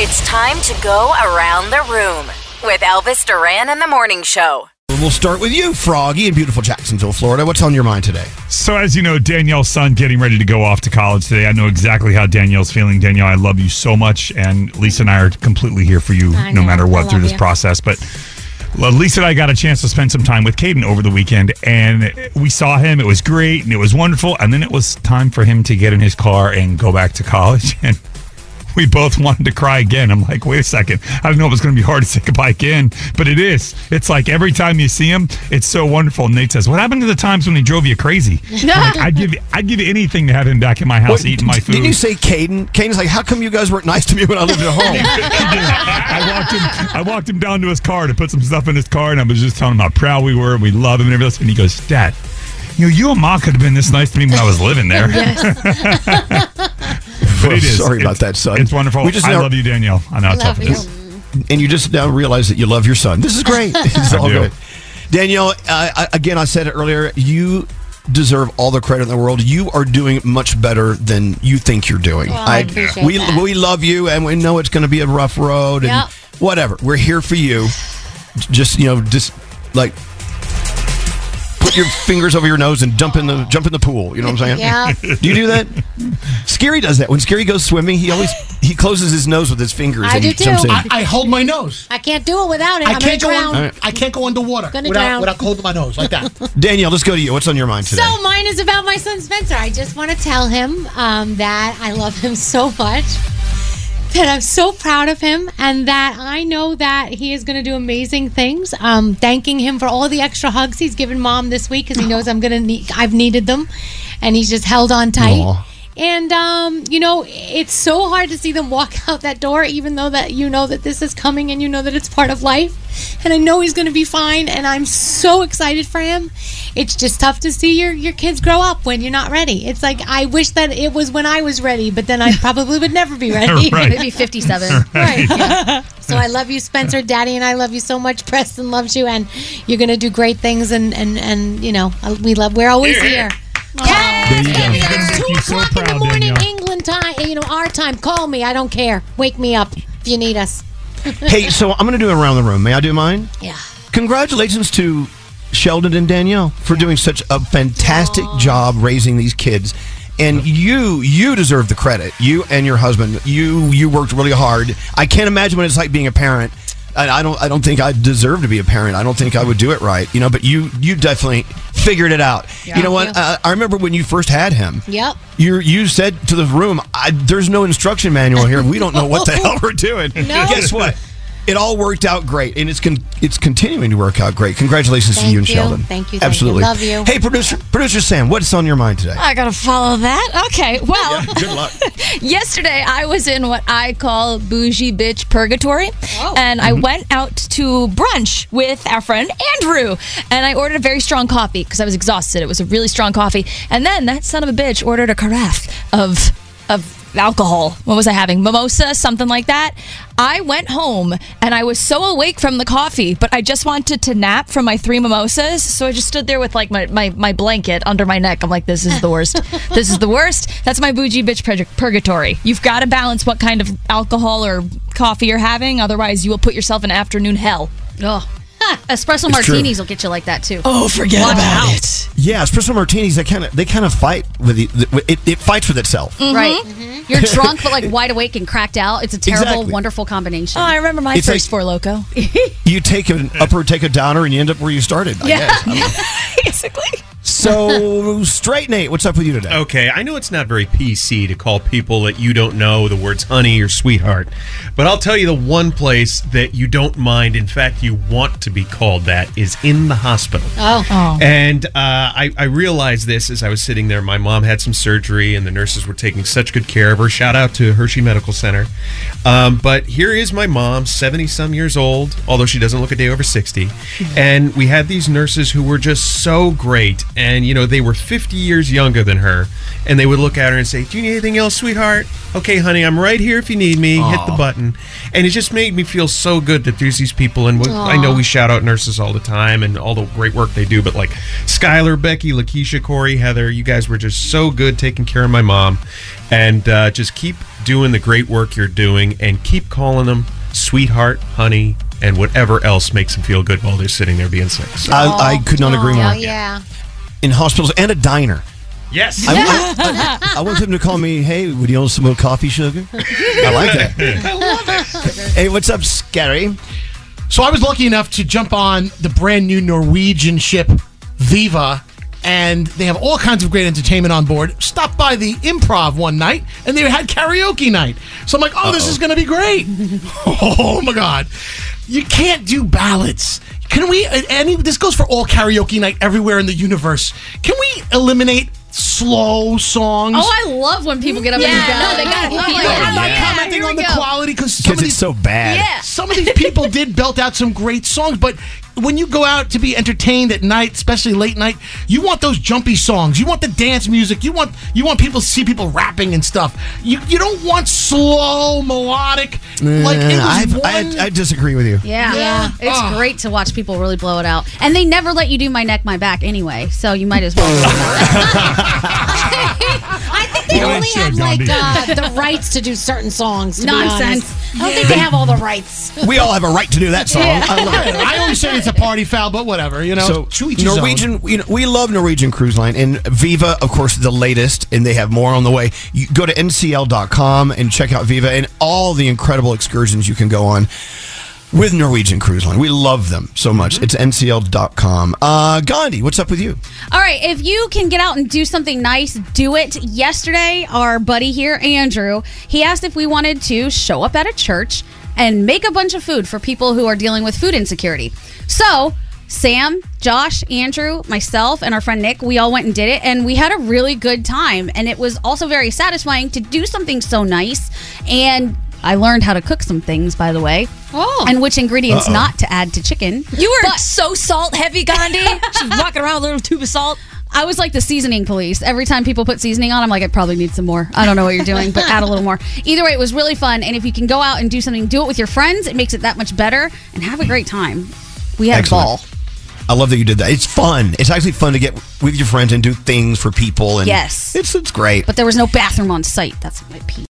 It's time to go around the room with Elvis Duran and the Morning Show. We'll start with you, Froggy, in beautiful Jacksonville, Florida. What's on your mind today? So, as you know, Danielle's son getting ready to go off to college today. I know exactly how Danielle's feeling. Danielle, I love you so much, and Lisa and I are completely here for you, I no know. matter what, through this you. process. But Lisa and I got a chance to spend some time with Caden over the weekend, and we saw him. It was great, and it was wonderful. And then it was time for him to get in his car and go back to college, and we both wanted to cry again. I'm like, wait a second. I didn't know it was going to be hard to say goodbye again, but it is. It's like every time you see him, it's so wonderful. And Nate says, "What happened to the times when he drove you crazy?" I'm like, I'd give you, I'd give you anything to have him back in my house Wait, eating my food. Didn't you say Caden? Caden's like, how come you guys weren't nice to me when I lived at home? I walked him. I walked him down to his car to put some stuff in his car, and I was just telling him how proud we were and we love him and everything else. And he goes, "Dad, you know, you and Ma could have been this nice to me when I was living there." but it is. Sorry about that, son. It's wonderful. We just I now- love you, Danielle. I know how tough it is. and you just now realize that you love your son. This is great. It's I all do. good. Danielle, uh, again, I said it earlier. You deserve all the credit in the world. You are doing much better than you think you're doing. Well, I appreciate we that. we love you, and we know it's going to be a rough road, and Yep. whatever. We're here for you. Just you know, just like put your fingers over your nose and jump in the jump in the pool. You know what I'm saying? Yeah. Do you do that? Skeery does that. When Skeery goes swimming, he always he closes his nose with his fingers. I and do he jumps too. in. I, I hold my nose. I can't do it without it. I I'm can't go. gonna drown. Un- I can't go underwater Gonna without drown. without holding my nose like that. Danielle, let's go to you. What's on your mind today? So mine is about my son Spencer. I just want to tell him um, that I love him so much. That I'm so proud of him, and that I know that he is going to do amazing things. Um, thanking him for all the extra hugs he's given mom this week because he knows I'm going to need. I've needed them, and he's just held on tight. Aw. And um, you know, it's so hard to see them walk out that door, even though that you know that this is coming and you know that it's part of life. And I know he's going to be fine, and I'm so excited for him. It's just tough to see your your kids grow up when you're not ready. It's like I wish that it was when I was ready, but then I probably would never be ready. Right. Maybe 57. Right. so I love you, Spencer. Daddy and I love you so much. Preston loves you, and you're gonna do great things. And and and you know, uh, we love. We're always here. Yes, There baby, it's two you so o'clock in the morning, Danielle. England time. You know, our time. Call me. I don't care. Wake me up if you need us. hey, so I'm going to do it around the room. May I do mine? Yeah. Congratulations to Sheldon and Danielle for doing such a fantastic job raising these kids. And you, you deserve the credit. You and your husband, you, you worked really hard. I can't imagine what it's like being a parent I, I don't. I don't think I deserve to be a parent. I don't think I would do it right. You know, but you you definitely figured it out. you know what? Uh, I remember when you first had him. Yep. You you said to the room, I, "There's no instruction manual here. We don't know what the hell we're doing." No. Guess what? It all worked out great, and it's con- it's continuing to work out great. Congratulations to you and you. Sheldon. Thank you, thank you. Absolutely. Love you. Hey, producer producer Sam, what's on your mind today? I gotta follow that. Okay, well, Good luck. yesterday I was in what I call bougie bitch purgatory, Oh. and I mm-hmm. went out to brunch with our friend Andrew, and I ordered a very strong coffee because I was exhausted. It was a really strong coffee, and then that son of a bitch ordered a carafe of of alcohol. What was I having? Mimosa, something like that. I went home and I was so awake from the coffee, but I just wanted to nap from my three mimosas. So I just stood there with like my, my, my blanket under my neck. I'm like, this is the worst. this is the worst. That's my bougie bitch purgatory. You've got to balance what kind of alcohol or coffee you're having. Otherwise, you will put yourself in afternoon hell. Oh. Espresso It's true. martinis will get you like that too. Oh, forget Watch about out. it. Yeah, espresso martinis. They kind of they kind of fight with the, it. It fights with itself. Mm-hmm. Right. Mm-hmm. You're drunk but like wide awake and cracked out. It's a terrible, Exactly. wonderful combination. Oh, I remember my It's first like- Four Loko. You take an upper, take a downer, and you end up where you started. I Yeah. guess. I don't. Basically. So, straight Nate, what's up with you today? Okay, I know it's not very PC to call people that you don't know the words honey or sweetheart, but I'll tell you the one place that you don't mind, in fact, you want to be called that, is in the hospital. Oh. Oh. And uh, I, I realized this as I was sitting there. My mom had some surgery, and the nurses were taking such good care of her. Shout out to Hershey Medical Center. Um, but here is my mom, 70 some years old, although she doesn't look a day over 60. And we had these nurses who were just so great. And, you know, they were 50 years younger than her. And they would look at her and say, Do you need anything else, sweetheart? Okay, honey, I'm right here if you need me. Hit the button. And it just made me feel so good that there's these people. And we- I know we shout out nurses all the time and all the great work they do, but like Skylar, Becky, Lakeisha, Corey, Heather, you guys were just so good taking care of my mom. And uh, just keep doing the great work you're doing and keep calling them sweetheart, honey, and whatever else makes them feel good while they're sitting there being sick. So, I, I could not agree Oh, more. yeah. In hospitals and a diner. yes. I, want, I, I want them to call me, hey, would you want some more coffee sugar? I like that. I love it. Hey, what's up, Skeery? So I was lucky enough to jump on the brand new Norwegian ship Viva, and they have all kinds of great entertainment on board. Stopped by the improv one night, and they had karaoke night. So I'm like, oh, this is going to be great. oh my god, you can't do ballads. Can we? Uh, any this goes for all karaoke night everywhere in the universe. Can we eliminate slow songs? Oh, I love when people get up and do Yeah, no, they gotta I'm keep like, it. I'm not Yeah, commenting on the go. quality because Because it's so bad. Yeah. some of these people did belt out some great songs, but when you go out to be entertained at night, especially late night, you want those jumpy songs. You want the dance music. You want you want people to see people rapping and stuff. You you don't want slow melodic like it was I, one. I, I disagree with you. Yeah. Yeah. It's Oh. great to watch people really blow it out. And they never let you do my neck, my back anyway, so you might as well. I think they only sure, have like uh, the rights to do certain songs. To be Nonsense. honest. I don't think they have all the rights. We all have a right to do that song. I love it. I always say it's a party foul, but whatever, you know. So to each his own. Norwegian, you know, we love Norwegian Cruise Line and Viva, of course, the latest, and they have more on the way. You go to ncl.com and check out Viva and all the incredible excursions you can go on with Norwegian Cruise Line. We love them so much. It's ncl.com. Uh, Gandhi, what's up with you? All right, if you can get out and do something nice, do it. Yesterday, our buddy here, Andrew, he asked if we wanted to show up at a church and make a bunch of food for people who are dealing with food insecurity. So, Sam, Josh, Andrew, myself, and our friend Nick, we all went and did it, and we had a really good time. And it was also very satisfying to do something so nice. And I learned how to cook some things, by the way. Oh. And which ingredients not to add to chicken. You were But- so salt heavy, Gandhi. She's walking around with a little tube of salt. I was like the seasoning police. Every time people put seasoning on, I'm like, I probably need some more. I don't know what you're doing, but add a little more. Either way, it was really fun. And if you can go out and do something, do it with your friends. It makes it that much better and have a great time. We had Excellent. a ball. I love that you did that. It's fun. It's actually fun to get with your friends and do things for people. And Yes. it's it's great. But there was no bathroom on site. That's my peeve.